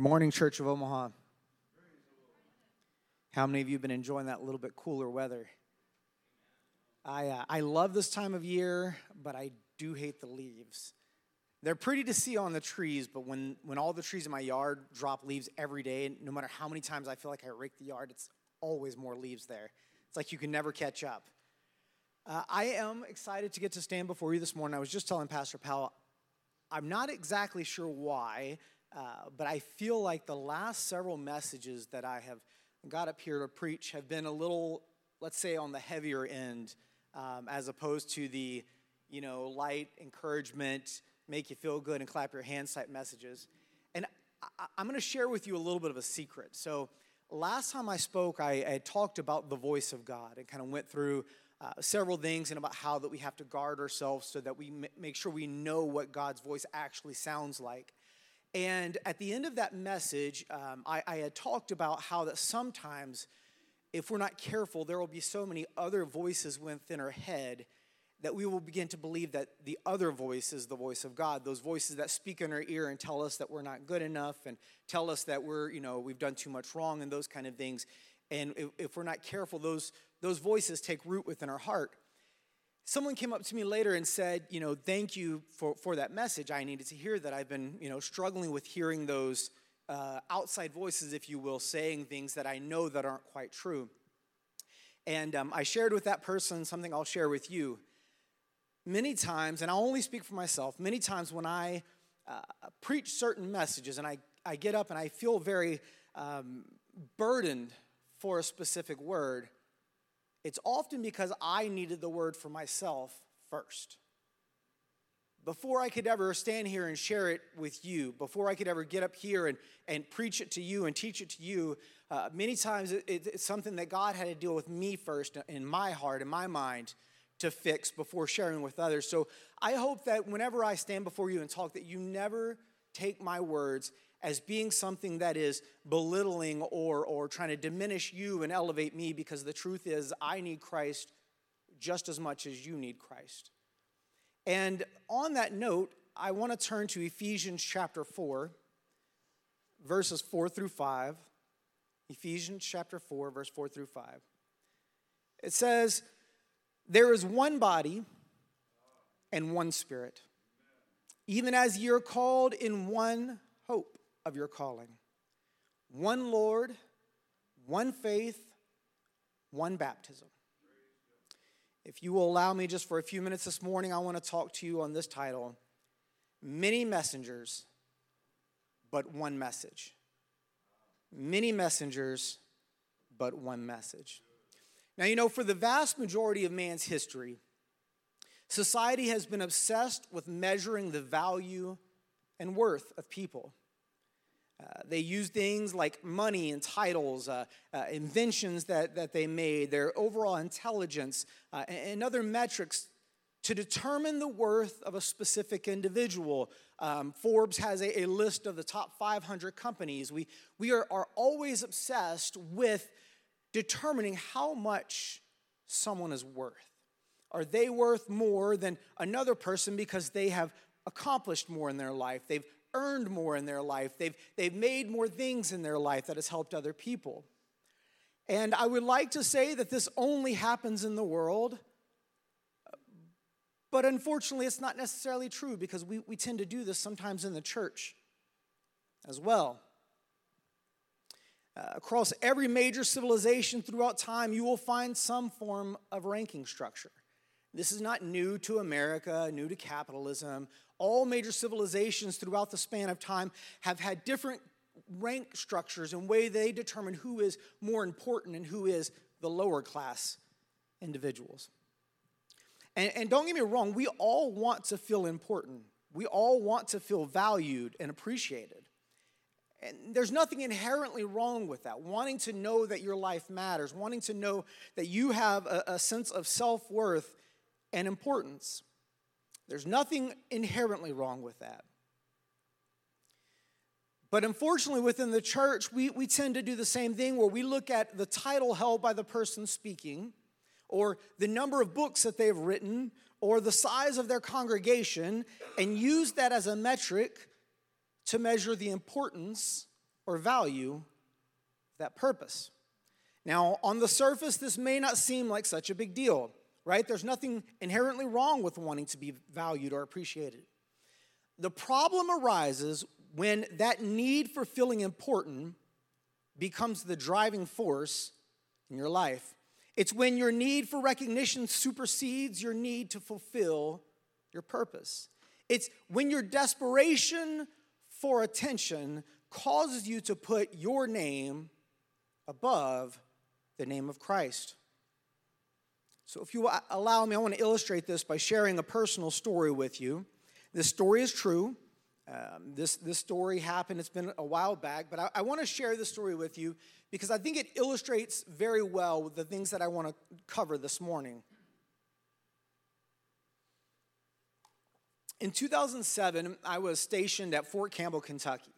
Good morning, Church of Omaha. How many of you have been enjoying that little bit cooler weather? I, uh, I love this time of year, but I do hate the leaves. They're pretty to see on the trees, but when, when all the trees in my yard drop leaves every day, no matter how many times I feel like I rake the yard, it's always more leaves there. It's like you can never catch up. Uh, I am excited to get to stand before you this morning. I was just telling Pastor Powell, I'm not exactly sure why, uh, but I feel like the last several messages that I have got up here to preach have been a little, let's say, on the heavier end, um, as opposed to the, you know, light encouragement, make you feel good and clap your hands type messages. And I, am going to share with you a little bit of a secret. So, last time I spoke, I, I talked about the voice of God and kind of went through uh, several things and about how that we have to guard ourselves so that we m- make sure we know what God's voice actually sounds like. And at the end of that message, um, I, I had talked about how that sometimes, if we're not careful, there will be so many other voices within our head that we will begin to believe that the other voice is the voice of God. Those voices that speak in our ear and tell us that we're not good enough and tell us that we're, you know, we've done too much wrong and those kind of things. And if, if we're not careful, those, those voices take root within our heart someone came up to me later and said, you know, thank you for, for that message. I needed to hear that. I've been, you know, struggling with hearing those uh, outside voices, if you will, saying things that I know that aren't quite true. And um, I shared with that person something I'll share with you. Many times, and I'll only speak for myself, many times when I uh, preach certain messages and I, I get up and I feel very um, burdened for a specific word, it's often because I needed the word for myself first. Before I could ever stand here and share it with you, before I could ever get up here and, and preach it to you and teach it to you, uh, many times it, it's something that God had to deal with me first in my heart, in my mind, to fix before sharing with others. So I hope that whenever I stand before you and talk, that you never take my words as being something that is belittling or, or trying to diminish you and elevate me because the truth is, I need Christ just as much as you need Christ. And on that note, I want to turn to Ephesians chapter 4, verses 4 through 5. Ephesians chapter 4, verse 4 through 5. It says, There is one body and one spirit, even as you're called in one of your calling. One Lord, one faith, one baptism. If you will allow me just for a few minutes this morning, I want to talk to you on this title Many Messengers, but One Message. Many messengers, but one message. Now, you know, for the vast majority of man's history, society has been obsessed with measuring the value and worth of people. Uh, they use things like money and titles, uh, uh, inventions that, that they made, their overall intelligence, uh, and, other metrics to determine the worth of a specific individual. Um, Forbes has a, a, list of the top 500 companies. We, we are, are always obsessed with determining how much someone is worth. Are they worth more than another person because they have accomplished more in their life? They've earned more in their life. They've, they've made more things in their life that has helped other people. And I would like to say that this only happens in the world, but unfortunately, it's not necessarily true because we, we tend to do this sometimes in the church as well. Uh, across every major civilization throughout time, you will find some form of ranking structure. This is not new to America, new to capitalism. All major civilizations throughout the span of time have had different rank structures and way they determine who is more important and who is the lower class individuals. And, and don't get me wrong, we all want to feel important. We all want to feel valued and appreciated. And there's nothing inherently wrong with that. Wanting to know that your life matters, wanting to know that you have a, a sense of self worth and importance. There's nothing inherently wrong with that. But unfortunately, within the church, we, we tend to do the same thing where we look at the title held by the person speaking, or the number of books that they've written, or the size of their congregation, and use that as a metric to measure the importance or value that purpose. Now, on the surface, this may not seem like such a big deal, right? There's nothing inherently wrong with wanting to be valued or appreciated. The problem arises when that need for feeling important becomes the driving force in your life. It's when your need for recognition supersedes your need to fulfill your purpose. It's when your desperation for attention causes you to put your name above the name of Christ. So, if you allow me, I want to illustrate this by sharing a personal story with you. This story is true. Um, this, this story happened, it's been a while back, but I, I want to share this story with you because I think it illustrates very well the things that I want to cover this morning. In 2007, I was stationed at Fort Campbell, Kentucky.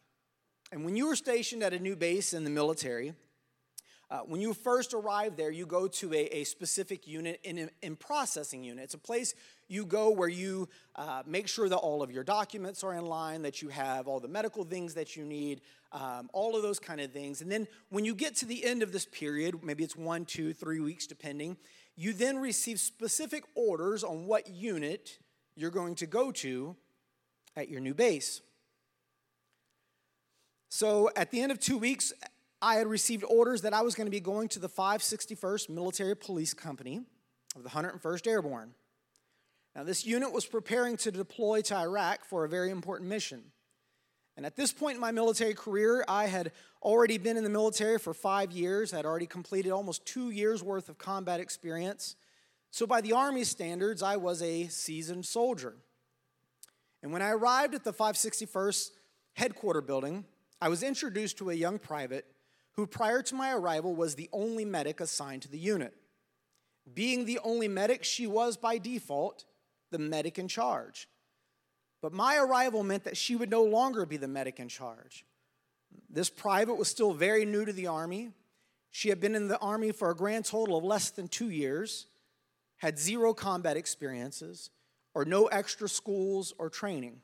And when you were stationed at a new base in the military, uh, when you first arrive there, you go to a, a specific unit in, in processing unit. It's a place you go where you uh, make sure that all of your documents are in line, that you have all the medical things that you need, um, all of those kind of things. And then when you get to the end of this period, maybe it's one, two, three weeks, depending, you then receive specific orders on what unit you're going to go to at your new base. So at the end of two weeks, I had received orders that I was going to be going to the 561st Military Police Company of the 101st Airborne. Now, this unit was preparing to deploy to Iraq for a very important mission. And at this point in my military career, I had already been in the military for five years. I had already completed almost two years' worth of combat experience. So, by the Army standards, I was a seasoned soldier. And when I arrived at the 561st headquarter building, I was introduced to a young private who prior to my arrival was the only medic assigned to the unit. Being the only medic, she was by default the medic in charge. But my arrival meant that she would no longer be the medic in charge. This private was still very new to the Army. She had been in the Army for a grand total of less than two years, had zero combat experiences, or no extra schools or training.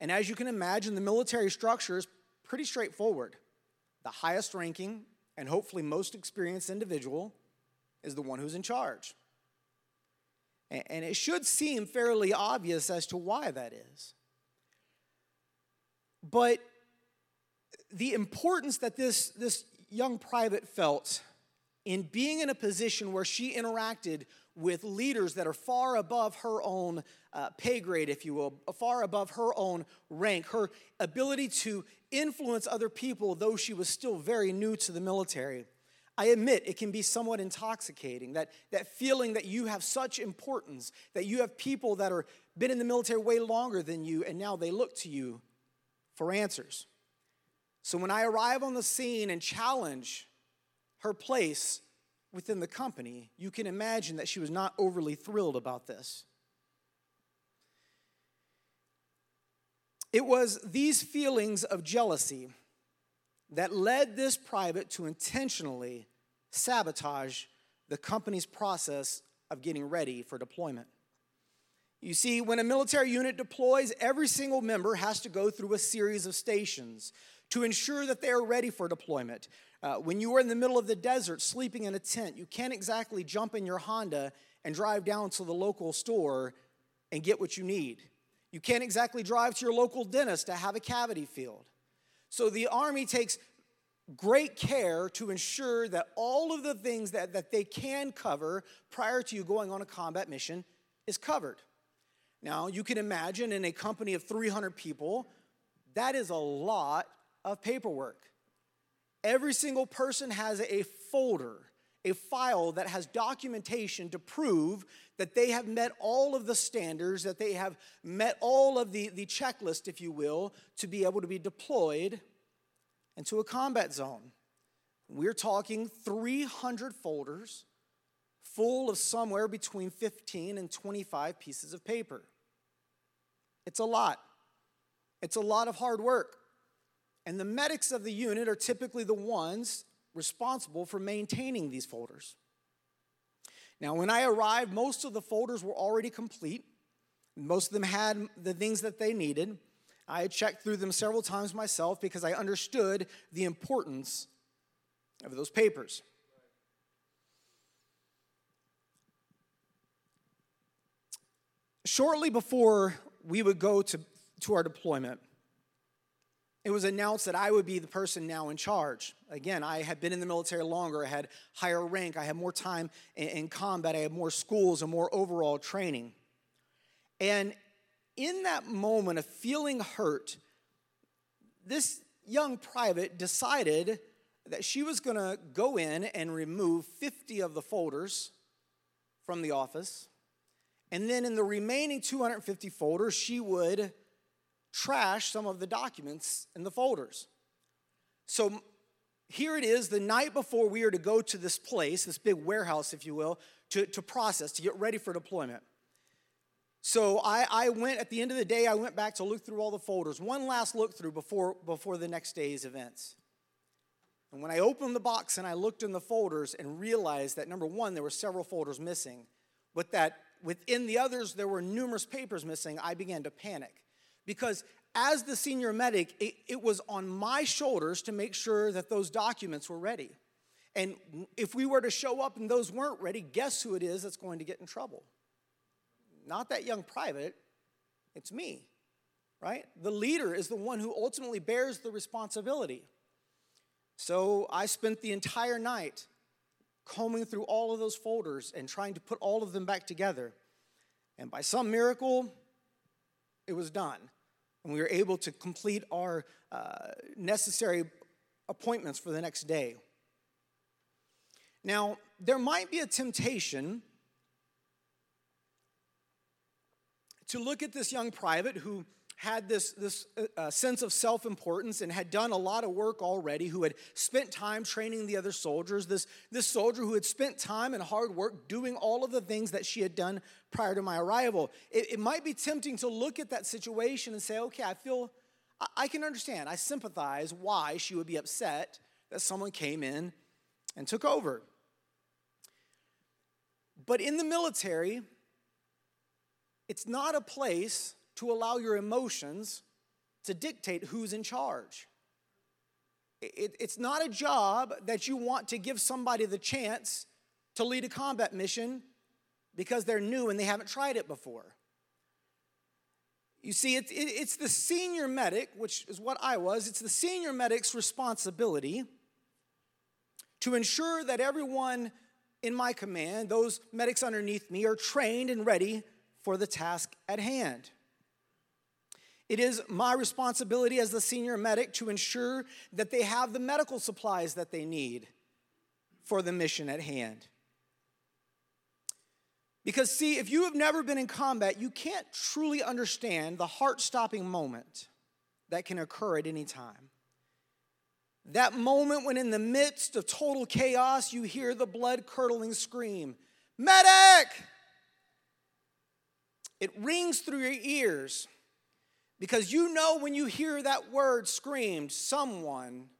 And as you can imagine, the military structure is pretty straightforward the highest ranking and hopefully most experienced individual is the one who's in charge. And it should seem fairly obvious as to why that is. But the importance that this, this young private felt in being in a position where she interacted with leaders that are far above her own uh, pay grade, if you will, far above her own rank, her ability to influence other people, though she was still very new to the military. I admit it can be somewhat intoxicating, that, that feeling that you have such importance, that you have people that are been in the military way longer than you, and now they look to you for answers. So when I arrive on the scene and challenge her place within the company, you can imagine that she was not overly thrilled about this. It was these feelings of jealousy that led this private to intentionally sabotage the company's process of getting ready for deployment. You see, when a military unit deploys, every single member has to go through a series of stations to ensure that they are ready for deployment. Uh, when you are in the middle of the desert sleeping in a tent, you can't exactly jump in your Honda and drive down to the local store and get what you need. You can't exactly drive to your local dentist to have a cavity filled. So the Army takes great care to ensure that all of the things that, that they can cover prior to you going on a combat mission is covered. Now, you can imagine in a company of 300 people, that is a lot of paperwork. Every single person has a folder a file that has documentation to prove that they have met all of the standards, that they have met all of the, the checklist, if you will, to be able to be deployed into a combat zone. We're talking 300 folders full of somewhere between 15 and 25 pieces of paper. It's a lot. It's a lot of hard work. And the medics of the unit are typically the ones responsible for maintaining these folders. Now, when I arrived, most of the folders were already complete. Most of them had the things that they needed. I had checked through them several times myself because I understood the importance of those papers. Shortly before we would go to, to our deployment, it was announced that I would be the person now in charge. Again, I had been in the military longer, I had higher rank, I had more time in, combat, I had more schools and more overall training. And in that moment of feeling hurt, this young private decided that she was going to go in and remove 50 of the folders from the office. And then in the remaining 250 folders, she would trash some of the documents in the folders. So here it is, the night before we are to go to this place, this big warehouse, if you will, to, to process, to get ready for deployment. So I, I went, at the end of the day, I went back to look through all the folders, one last look through before, before the next day's events. And when I opened the box and I looked in the folders and realized that number one, there were several folders missing, but that within the others there were numerous papers missing, I began to panic. Because as the senior medic, it, it was on my shoulders to make sure that those documents were ready. And if we were to show up and those weren't ready, guess who it is that's going to get in trouble? not that young private, it's me, right? The leader is the one who ultimately bears the responsibility. So I spent the entire night combing through all of those folders and trying to put all of them back together. And by some miracle, it was done. And we were able to complete our uh, necessary appointments for the next day. Now, there might be a temptation to look at this young private who had this, this uh, uh sense of self importance and had done a lot of work already, who had spent time training the other soldiers, this, this soldier who had spent time and hard work doing all of the things that she had done prior to my arrival. It, it might be tempting to look at that situation and say, okay, I feel, I, I can understand, I sympathize why she would be upset that someone came in and took over. But in the military, it's not a place to allow your emotions to dictate who's in charge. It, it's not a job that you want to give somebody the chance to lead a combat mission because they're new and they haven't tried it before. You see, it, it's the senior medic, which is what I was, it's the senior medic's responsibility to ensure that everyone in my command, those medics underneath me, are trained and ready for the task at hand. It is my responsibility as the senior medic to ensure that they have the medical supplies that they need for the mission at hand. Because, see, if you have never been in combat, you can't truly understand the heart stopping moment that can occur at any time. That moment when, in the midst of total chaos, you hear the blood curdling scream, Medic! it rings through your ears because you know when you hear that word screamed, someone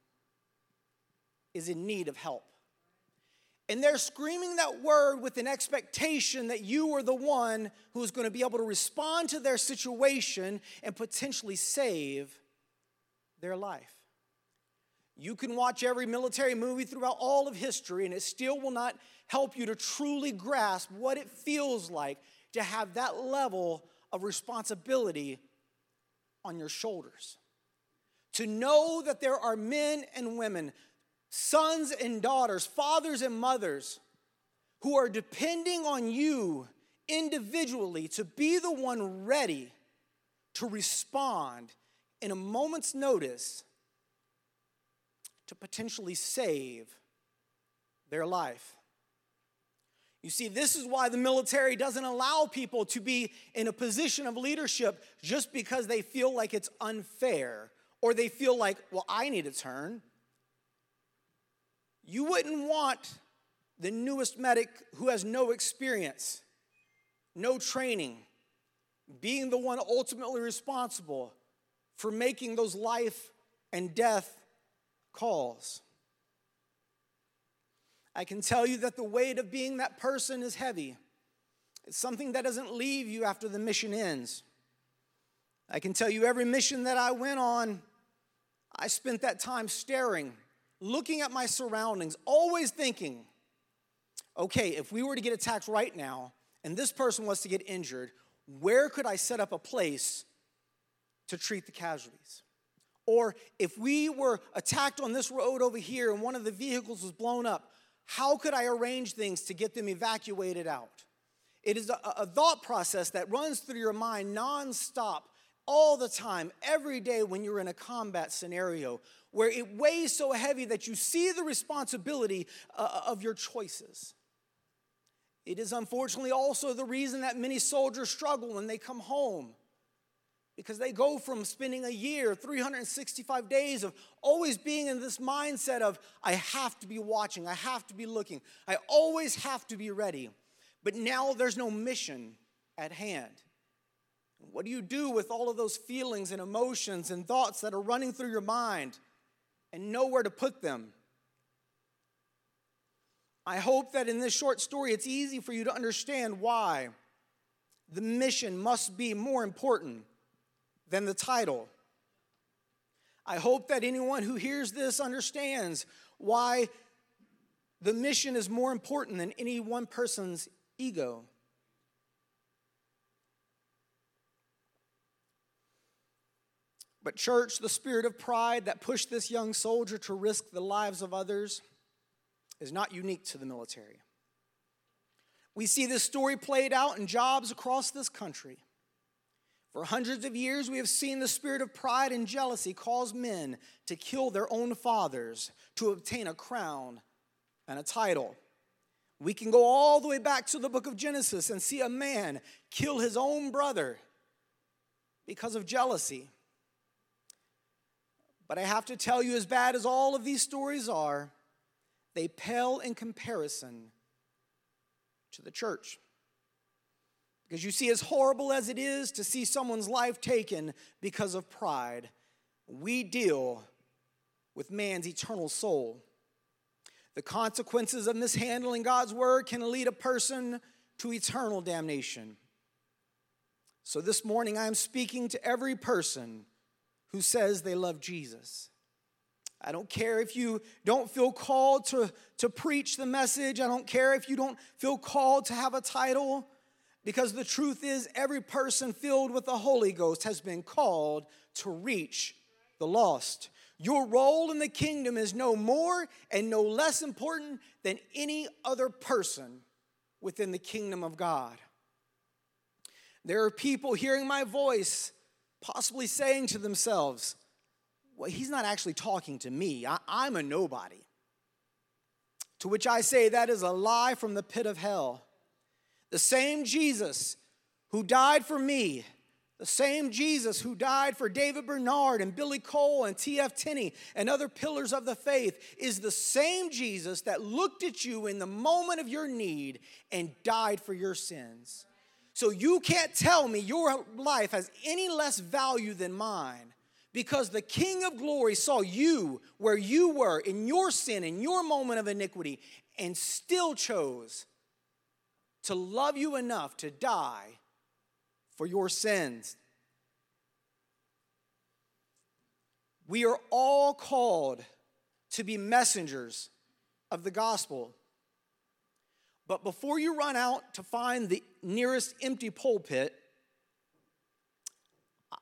is in need of help. And they're screaming that word with an expectation that you are the one who is going to be able to respond to their situation and potentially save their life. You can watch every military movie throughout all of history, and it still will not help you to truly grasp what it feels like to have that level of responsibility on your shoulders. To know that there are men and women, sons and daughters, fathers and mothers who are depending on you individually to be the one ready to respond in a moment's notice to potentially save their life. You see, this is why the military doesn't allow people to be in a position of leadership just because they feel like it's unfair or they feel like, well, I need a turn. You wouldn't want the newest medic who has no experience, no training, being the one ultimately responsible for making those life and death calls. I can tell you that the weight of being that person is heavy. It's something that doesn't leave you after the mission ends. I can tell you every mission that I went on, I spent that time staring, looking at my surroundings, always thinking, okay, if we were to get attacked right now and this person was to get injured, where could I set up a place to treat the casualties? Or if we were attacked on this road over here and one of the vehicles was blown up, how could I arrange things to get them evacuated out? It is a, a thought process that runs through your mind nonstop, all the time, every day when you're in a combat scenario where it weighs so heavy that you see the responsibility uh, of your choices. It is unfortunately also the reason that many soldiers struggle when they come home because they go from spending a year, 365 days of always being in this mindset of, I have to be watching, I have to be looking, I always have to be ready. But now there's no mission at hand. What do you do with all of those feelings and emotions and thoughts that are running through your mind and nowhere to put them? I hope that in this short story, it's easy for you to understand why the mission must be more important than the title. I hope that anyone who hears this understands why the mission is more important than any one person's ego. But, church, the spirit of pride that pushed this young soldier to risk the lives of others is not unique to the military. We see this story played out in jobs across this country. For hundreds of years, we have seen the spirit of pride and jealousy cause men to kill their own fathers to obtain a crown and a title. We can go all the way back to the book of Genesis and see a man kill his own brother because of jealousy. But I have to tell you, as bad as all of these stories are, they pale in comparison to the church. Because you see, as horrible as it is to see someone's life taken because of pride, we deal with man's eternal soul. The consequences of mishandling God's word can lead a person to eternal damnation. So this morning, I'm speaking to every person who says they love Jesus. I don't care if you don't feel called to, to preach the message. I don't care if you don't feel called to have a title. Because the truth is, every person filled with the Holy Ghost has been called to reach the lost. Your role in the kingdom is no more and no less important than any other person within the kingdom of God. There are people hearing my voice, possibly saying to themselves, Well, he's not actually talking to me. I, am a nobody. To which I say, That is a lie from the pit of hell. The same Jesus who died for me, the same Jesus who died for David Bernard and Billy Cole and T.F. Tenney and other pillars of the faith, is the same Jesus that looked at you in the moment of your need and died for your sins. So you can't tell me your life has any less value than mine because the King of glory saw you where you were in your sin, in your moment of iniquity, and still chose to love you enough to die for your sins. We are all called to be messengers of the gospel. But before you run out to find the nearest empty pulpit,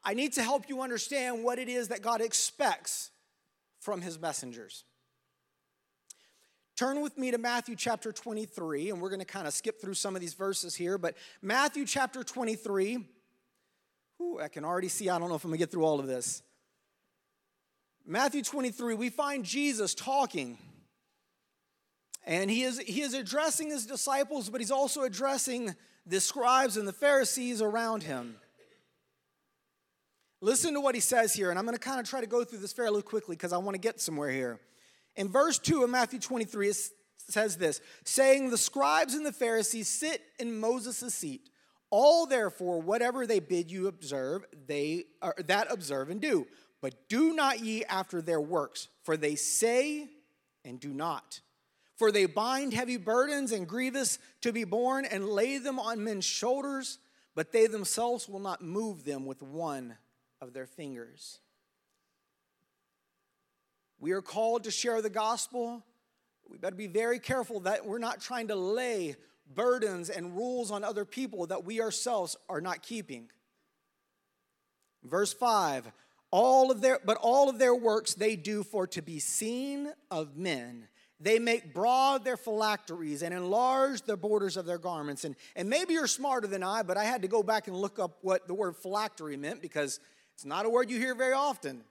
I need to help you understand what it is that God expects from his messengers. Turn with me to Matthew chapter 23, and we're going to kind of skip through some of these verses here. But Matthew chapter 23, whew, I can already see, I don't know if I'm going to get through all of this. Matthew 23, we find Jesus talking. And he is, he is addressing his disciples, but he's also addressing the scribes and the Pharisees around him. Listen to what he says here, and I'm going to kind of try to go through this fairly quickly because I want to get somewhere here. In verse 2 of Matthew 23, it says this saying, The scribes and the Pharisees sit in Moses' seat. All therefore, whatever they bid you observe, they are, that observe and do. But do not ye after their works, for they say and do not. For they bind heavy burdens and grievous to be borne and lay them on men's shoulders, but they themselves will not move them with one of their fingers. We are called to share the gospel. We better be very careful that we're not trying to lay burdens and rules on other people that we ourselves are not keeping. Verse 5 all of their but all of their works they do for to be seen of men they make broad their phylacteries and enlarge the borders of their garments and, and maybe you're smarter than i but i had to go back and look up what the word phylactery meant because it's not a word you hear very often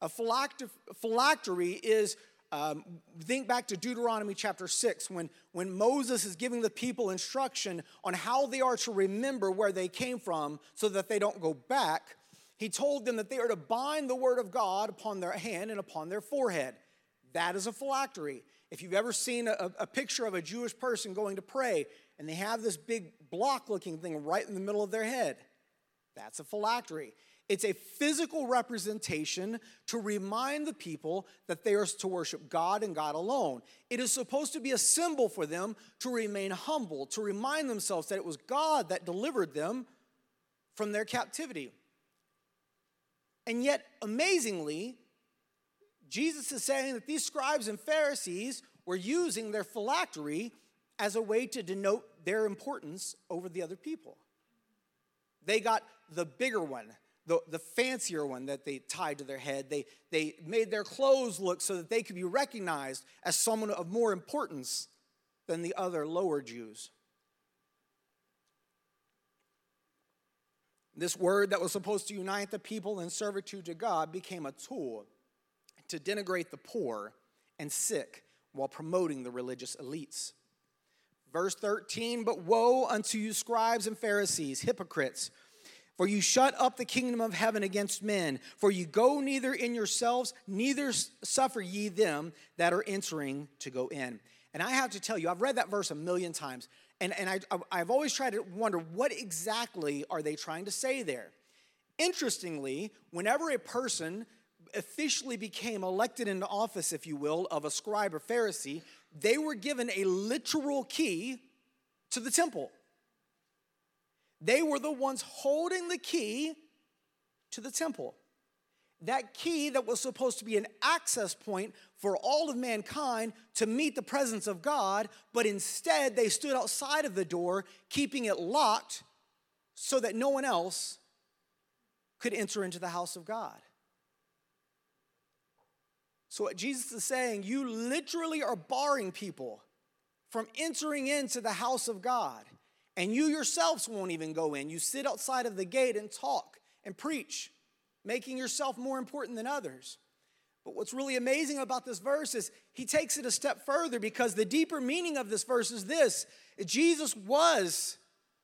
a phylactery is um, think back to Deuteronomy chapter 6 when, when Moses is giving the people instruction on how they are to remember where they came from so that they don't go back. He told them that they are to bind the word of God upon their hand and upon their forehead. That is a phylactery. If you've ever seen a, a picture of a Jewish person going to pray and they have this big block looking thing right in the middle of their head, that's a phylactery. It's a physical representation to remind the people that they are to worship God and God alone. It is supposed to be a symbol for them to remain humble, to remind themselves that it was God that delivered them from their captivity. And yet, amazingly, Jesus is saying that these scribes and Pharisees were using their phylactery as a way to denote their importance over the other people. They got the bigger one the, the fancier one that they tied to their head. They, they made their clothes look so that they could be recognized as someone of more importance than the other lower Jews. This word that was supposed to unite the people in servitude to God became a tool to denigrate the poor and sick while promoting the religious elites. Verse 13, but woe unto you, scribes and Pharisees, hypocrites! For you shut up the kingdom of heaven against men. For you go neither in yourselves, neither suffer ye them that are entering to go in. And I have to tell you, I've read that verse a million times, and, and I, I've always tried to wonder what exactly are they trying to say there? Interestingly, whenever a person officially became elected into office, if you will, of a scribe or Pharisee, they were given a literal key to the temple. They were the ones holding the key to the temple. That key that was supposed to be an access point for all of mankind to meet the presence of God, but instead they stood outside of the door, keeping it locked so that no one else could enter into the house of God. So, what Jesus is saying, you literally are barring people from entering into the house of God and you yourselves won't even go in. You sit outside of the gate and talk and preach, making yourself more important than others. But what's really amazing about this verse is he takes it a step further because the deeper meaning of this verse is this Jesus was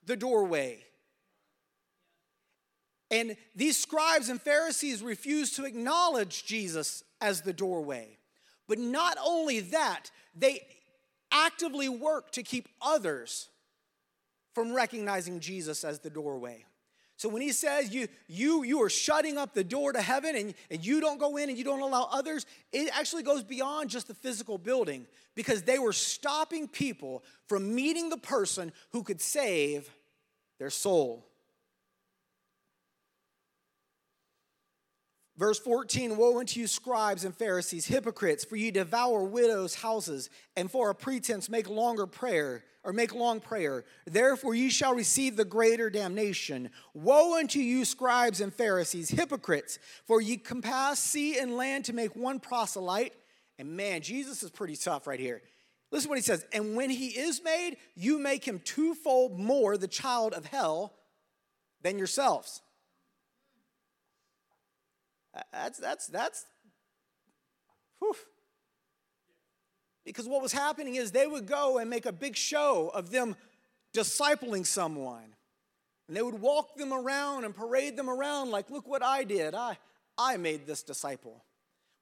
the doorway. And these scribes and Pharisees refused to acknowledge Jesus as the doorway. But not only that, they actively worked to keep others from recognizing Jesus as the doorway. So when he says you you you are shutting up the door to heaven and, and you don't go in and you don't allow others, it actually goes beyond just the physical building because they were stopping people from meeting the person who could save their soul. Verse 14 Woe unto you, scribes and Pharisees, hypocrites, for ye devour widows' houses, and for a pretense make longer prayer, or make long prayer. Therefore ye shall receive the greater damnation. Woe unto you, scribes and Pharisees, hypocrites, for ye compass sea and land to make one proselyte. And man, Jesus is pretty tough right here. Listen what he says. And when he is made, you make him twofold more the child of hell than yourselves. Uh, that's, that's, that's, whew. Because what was happening is they would go and make a big show of them discipling someone. And they would walk them around and parade them around like, look what I did. I, I made this disciple.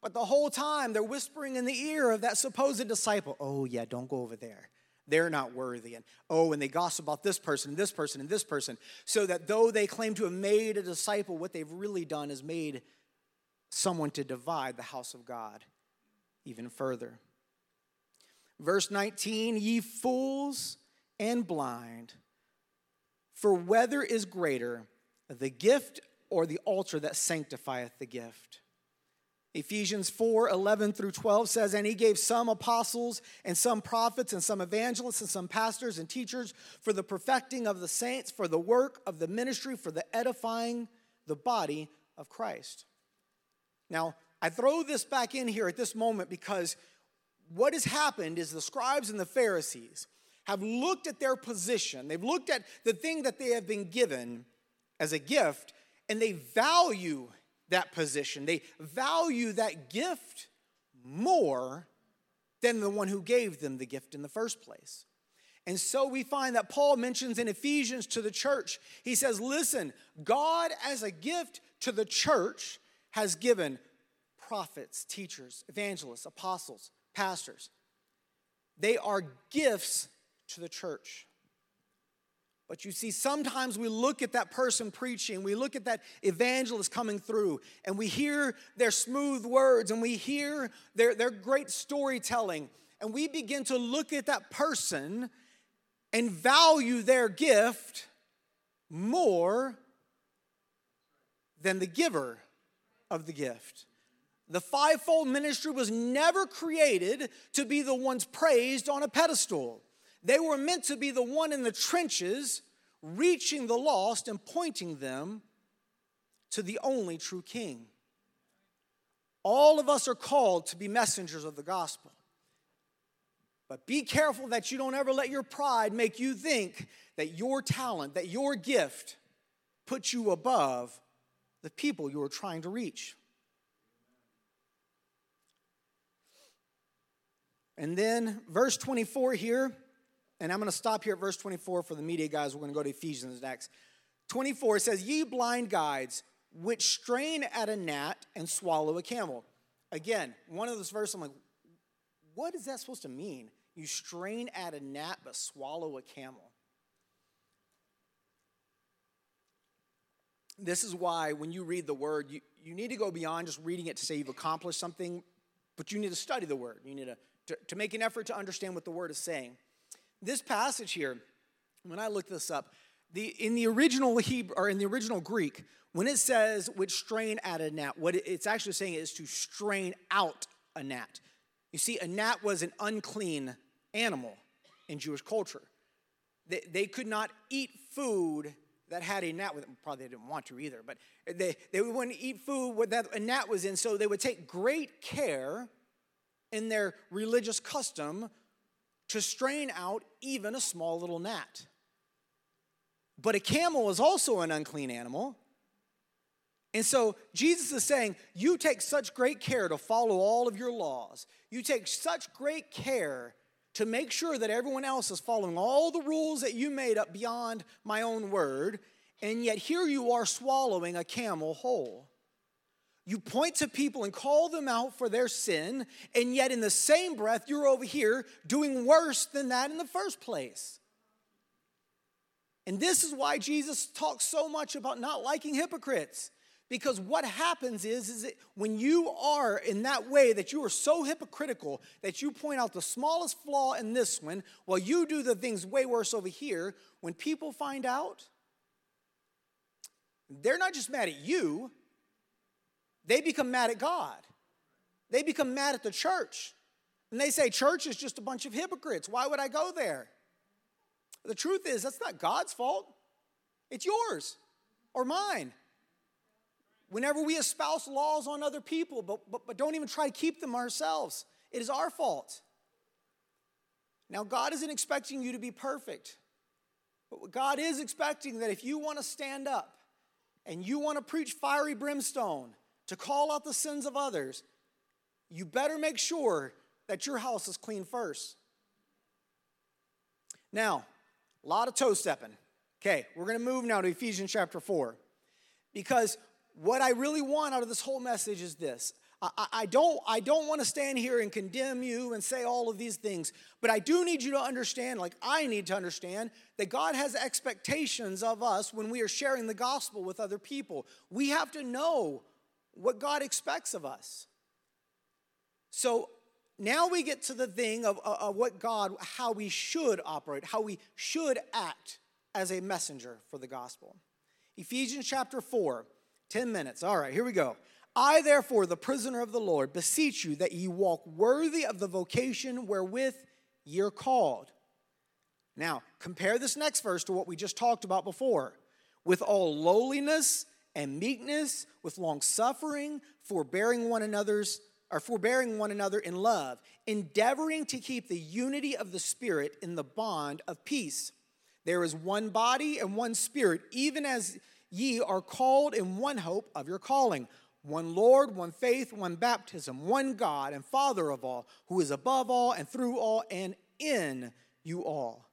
But the whole time they're whispering in the ear of that supposed disciple, oh, yeah, don't go over there. They're not worthy. And oh, and they gossip about this person and this person and this person. So that though they claim to have made a disciple, what they've really done is made someone to divide the house of God even further. Verse 19, ye fools and blind, for whether is greater, the gift or the altar that sanctifieth the gift. Ephesians 4 11 through 12 says, And he gave some apostles, and some prophets, and some evangelists, and some pastors and teachers for the perfecting of the saints, for the work of the ministry, for the edifying the body of Christ. Now, I throw this back in here at this moment because what has happened is the scribes and the Pharisees have looked at their position, they've looked at the thing that they have been given as a gift, and they value that position. They value that gift more than the one who gave them the gift in the first place. And so we find that Paul mentions in Ephesians to the church, he says, Listen, God as a gift to the church has given prophets, teachers, evangelists, apostles, pastors. They are gifts to the church. But you see, sometimes we look at that person preaching, we look at that evangelist coming through, and we hear their smooth words and we hear their, their great storytelling, and we begin to look at that person and value their gift more than the giver of the gift. The fivefold ministry was never created to be the ones praised on a pedestal. They were meant to be the one in the trenches, reaching the lost and pointing them to the only true King. All of us are called to be messengers of the gospel. But be careful that you don't ever let your pride make you think that your talent, that your gift puts you above the people you are trying to reach. And then, verse 24 here and I'm going to stop here at verse 24 for the media guys. We're going to go to Ephesians next. 24 says, Ye blind guides, which strain at a gnat and swallow a camel. Again, one of those verses, I'm like, what is that supposed to mean? You strain at a gnat but swallow a camel. This is why when you read the word, you, you need to go beyond just reading it to say you've accomplished something, but you need to study the word. You need to, to, to make an effort to understand what the word is saying this passage here, when I looked this up, the, in the original Hebrew or in the original Greek, when it says which strain at a gnat, what it's actually saying is to strain out a gnat. You see, a gnat was an unclean animal in Jewish culture. They, they could not eat food that had a gnat with it. Probably they didn't want to either, but they, they wouldn't eat food that a gnat was in, so they would take great care in their religious custom to strain out even a small little gnat. But a camel is also an unclean animal. And so Jesus is saying, You take such great care to follow all of your laws. You take such great care to make sure that everyone else is following all the rules that you made up beyond my own word. And yet here you are swallowing a camel whole. You point to people and call them out for their sin, and yet in the same breath, you're over here doing worse than that in the first place. And this is why Jesus talks so much about not liking hypocrites. Because what happens is, is that when you are in that way that you are so hypocritical that you point out the smallest flaw in this one while you do the things way worse over here, when people find out, they're not just mad at you, they become mad at God. They become mad at the church. And they say, Church is just a bunch of hypocrites. Why would I go there? The truth is, that's not God's fault, it's yours or mine. Whenever we espouse laws on other people, but, but, but don't even try to keep them ourselves, it is our fault. Now, God isn't expecting you to be perfect, but God is expecting that if you want to stand up and you want to preach fiery brimstone to call out the sins of others, you better make sure that your house is clean first. Now, a lot of toe stepping. Okay, we're going to move now to Ephesians chapter 4. Because what I really want out of this whole message is this. I, don't, I don't want to stand here and condemn you and say all of these things, but I do need you to understand, like I need to understand, that God has expectations of us when we are sharing the gospel with other people. We have to know what God expects of us. So now we get to the thing of, uh, of, what God, how we should operate, how we should act as a messenger for the gospel. Ephesians chapter 4, 10 minutes. All right, here we go. I, therefore, the prisoner of the Lord, beseech you that ye walk worthy of the vocation wherewith ye are called. Now, compare this next verse to what we just talked about before. With all lowliness and meekness, with long suffering, forbearing one another's or forbearing one another in love, endeavoring to keep the unity of the Spirit in the bond of peace. There is one body and one Spirit, even as ye are called in one hope of your calling one Lord, one faith, one baptism, one God and Father of all, who is above all and through all and in you all.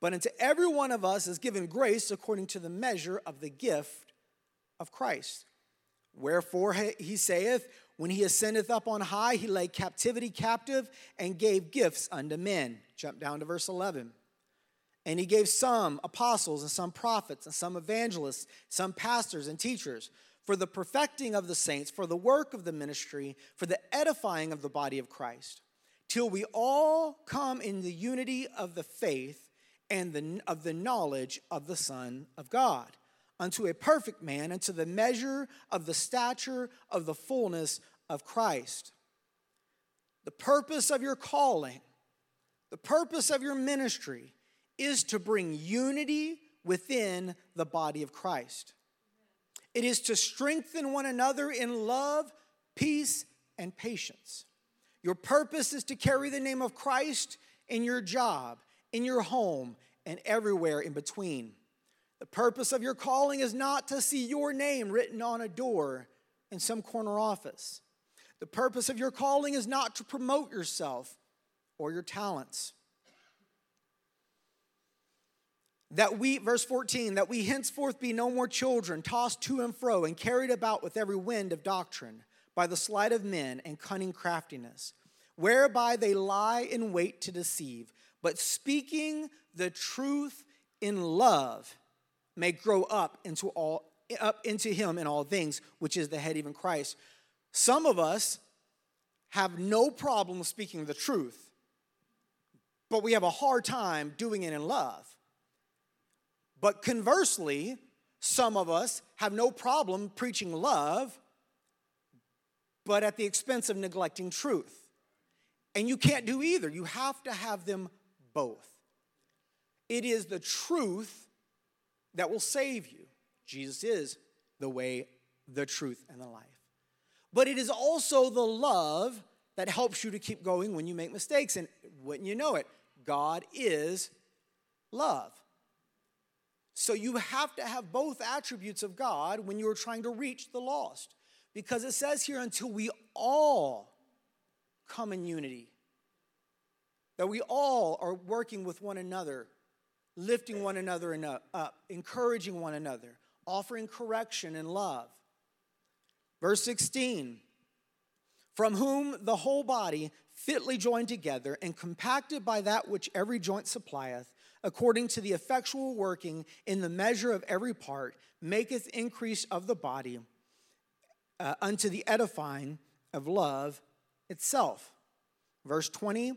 But unto every one of us is given grace according to the measure of the gift of Christ. Wherefore he saith, When he ascendeth up on high, he laid captivity captive and gave gifts unto men. Jump down to verse 11. And he gave some apostles and some prophets and some evangelists, some pastors and teachers for the perfecting of the saints, for the work of the ministry, for the edifying of the body of Christ, till we all come in the unity of the faith and the, of the knowledge of the Son of God, unto a perfect man, unto the measure of the stature of the fullness of Christ. The purpose of your calling, the purpose of your ministry is to bring unity within the body of Christ. It is to strengthen one another in love, peace, and patience. Your purpose is to carry the name of Christ in your job, in your home, and everywhere in between. The purpose of your calling is not to see your name written on a door in some corner office. The purpose of your calling is not to promote yourself or your talents that we, verse 14, that we henceforth be no more children, tossed to and fro and carried about with every wind of doctrine by the sleight of men and cunning craftiness, whereby they lie in wait to deceive, but speaking the truth in love may grow up into all up into him in all things, which is the head, even Christ. Some of us have no problem speaking the truth, but we have a hard time doing it in love. But conversely, some of us have no problem preaching love, but at the expense of neglecting truth. And you can't do either. You have to have them both. It is the truth that will save you. Jesus is the way, the truth, and the life. But it is also the love that helps you to keep going when you make mistakes. And wouldn't you know it, God is love. So you have to have both attributes of God when you are trying to reach the lost. Because it says here, until we all come in unity, that we all are working with one another, lifting one another up, encouraging one another, offering correction and love. Verse 16 From whom the whole body, fitly joined together and compacted by that which every joint supplieth, according to the effectual working in the measure of every part, maketh increase of the body uh, unto the edifying of love itself. Verse 20,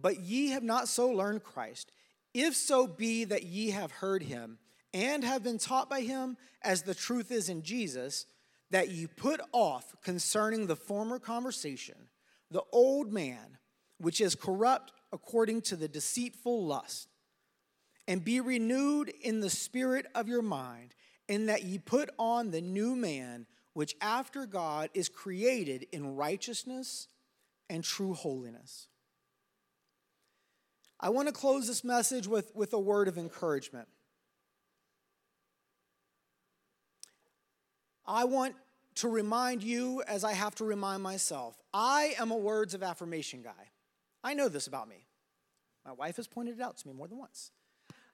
but ye have not so learned Christ, if so be that ye have heard him and have been taught by him, as the truth is in Jesus, that ye put off concerning the former conversation the old man, which is corrupt according to the deceitful lust and be renewed in the spirit of your mind, in that ye put on the new man, which after God is created in righteousness and true holiness. I want to close this message with, with a word of encouragement. I want to remind you, as I have to remind myself, I am a words of affirmation guy. I know this about me. My wife has pointed it out to me more than once.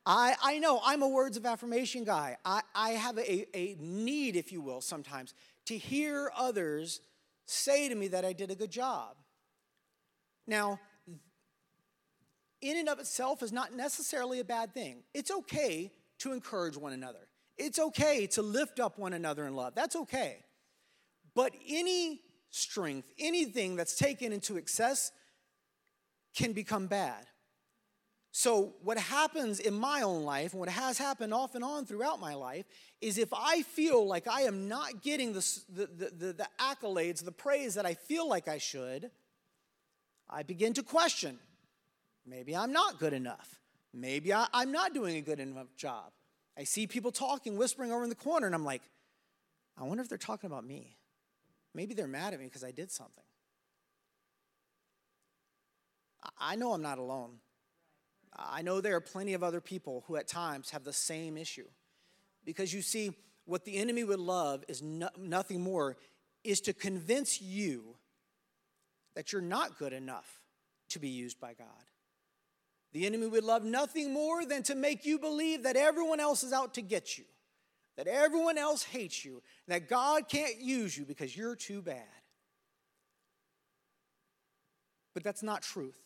I, I know I'm a words of affirmation guy. I, I have a, a need, if you will, sometimes to hear others say to me that I did a good job. Now, in and of itself is not necessarily a bad thing. It's okay to encourage one another. It's okay to lift up one another in love. That's okay. But any strength, anything that's taken into excess can become bad. So, what happens in my own life, and what has happened off and on throughout my life, is if I feel like I am not getting the, the, the, the, accolades, the praise that I feel like I should, I begin to question maybe I'm not good enough. Maybe I, I'm not doing a good enough job. I see people talking, whispering over in the corner, and I'm like, I wonder if they're talking about me. Maybe they're mad at me because I did something. I know I'm not alone. I know there are plenty of other people who at times have the same issue. Because you see, what the enemy would love is no, nothing more is to convince you that you're not good enough to be used by God. The enemy would love nothing more than to make you believe that everyone else is out to get you, that everyone else hates you, that God can't use you because you're too bad. But that's not truth.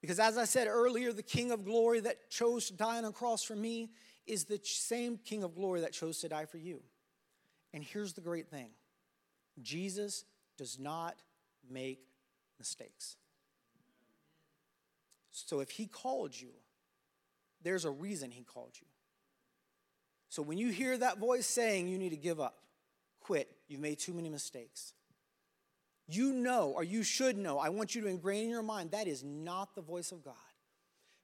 Because as I said earlier, the King of glory that chose to die on a cross for me is the same King of glory that chose to die for you. And here's the great thing Jesus does not make mistakes. So if he called you, there's a reason he called you. So when you hear that voice saying you need to give up, quit, you've made too many mistakes, you know, or you should know, I want you to ingrain in your mind that is not the voice of God.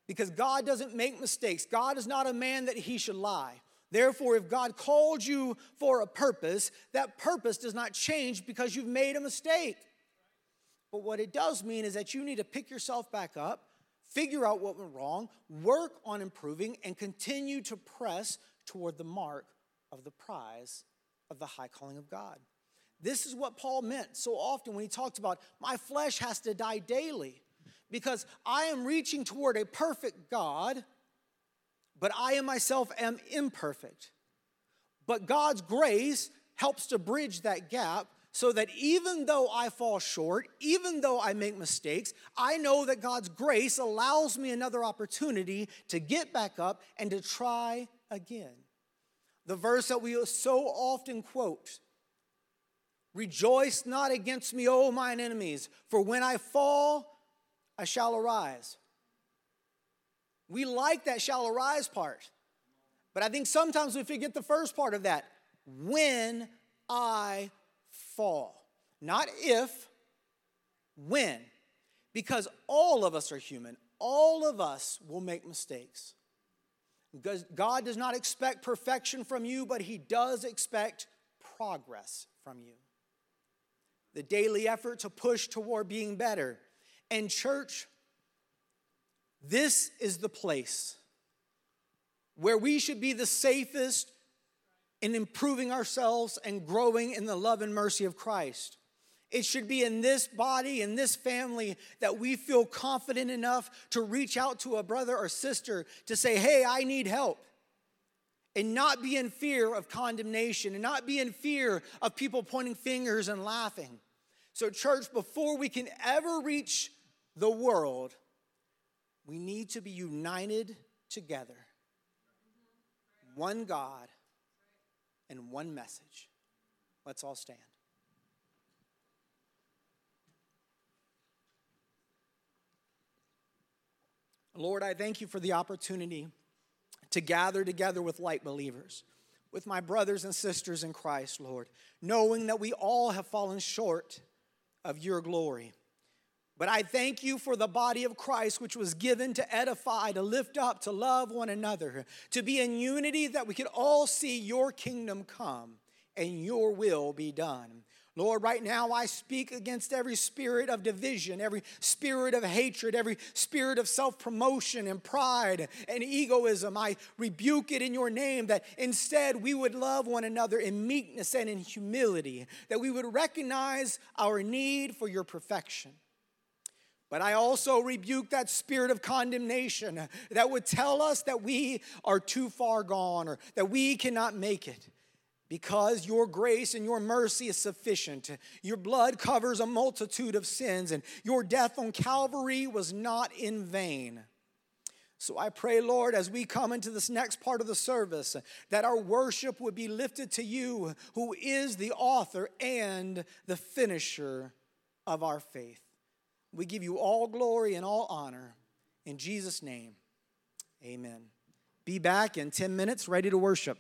Because God doesn't make mistakes. God is not a man that he should lie. Therefore, if God called you for a purpose, that purpose does not change because you've made a mistake. But what it does mean is that you need to pick yourself back up, figure out what went wrong, work on improving, and continue to press toward the mark of the prize of the high calling of God. This is what Paul meant so often when he talked about my flesh has to die daily because I am reaching toward a perfect God, but I in myself am imperfect. But God's grace helps to bridge that gap so that even though I fall short, even though I make mistakes, I know that God's grace allows me another opportunity to get back up and to try again. The verse that we so often quote Rejoice not against me, O mine enemies, for when I fall, I shall arise. We like that shall arise part. But I think sometimes we forget the first part of that. When I fall. Not if, when. Because all of us are human. All of us will make mistakes. Because God does not expect perfection from you, but He does expect progress from you the daily effort to push toward being better. And, church, this is the place where we should be the safest in improving ourselves and growing in the love and mercy of Christ. It should be in this body, in this family, that we feel confident enough to reach out to a brother or sister to say, Hey, I need help and not be in fear of condemnation and not be in fear of people pointing fingers and laughing. So, church, before we can ever reach the world, we need to be united together. One God and one message. Let's all stand. Lord, I thank you for the opportunity to gather together with like believers, with my brothers and sisters in Christ, Lord, knowing that we all have fallen short of your glory. But I thank you for the body of Christ, which was given to edify, to lift up, to love one another, to be in unity that we could all see your kingdom come and your will be done. Lord, right now I speak against every spirit of division, every spirit of hatred, every spirit of self promotion and pride and egoism. I rebuke it in your name that instead we would love one another in meekness and in humility, that we would recognize our need for your perfection. But I also rebuke that spirit of condemnation that would tell us that we are too far gone or that we cannot make it because your grace and your mercy is sufficient. Your blood covers a multitude of sins, and your death on Calvary was not in vain. So I pray, Lord, as we come into this next part of the service, that our worship would be lifted to you, who is the author and the finisher of our faith. We give you all glory and all honor. In Jesus' name, amen. Be back in 10 minutes, ready to worship.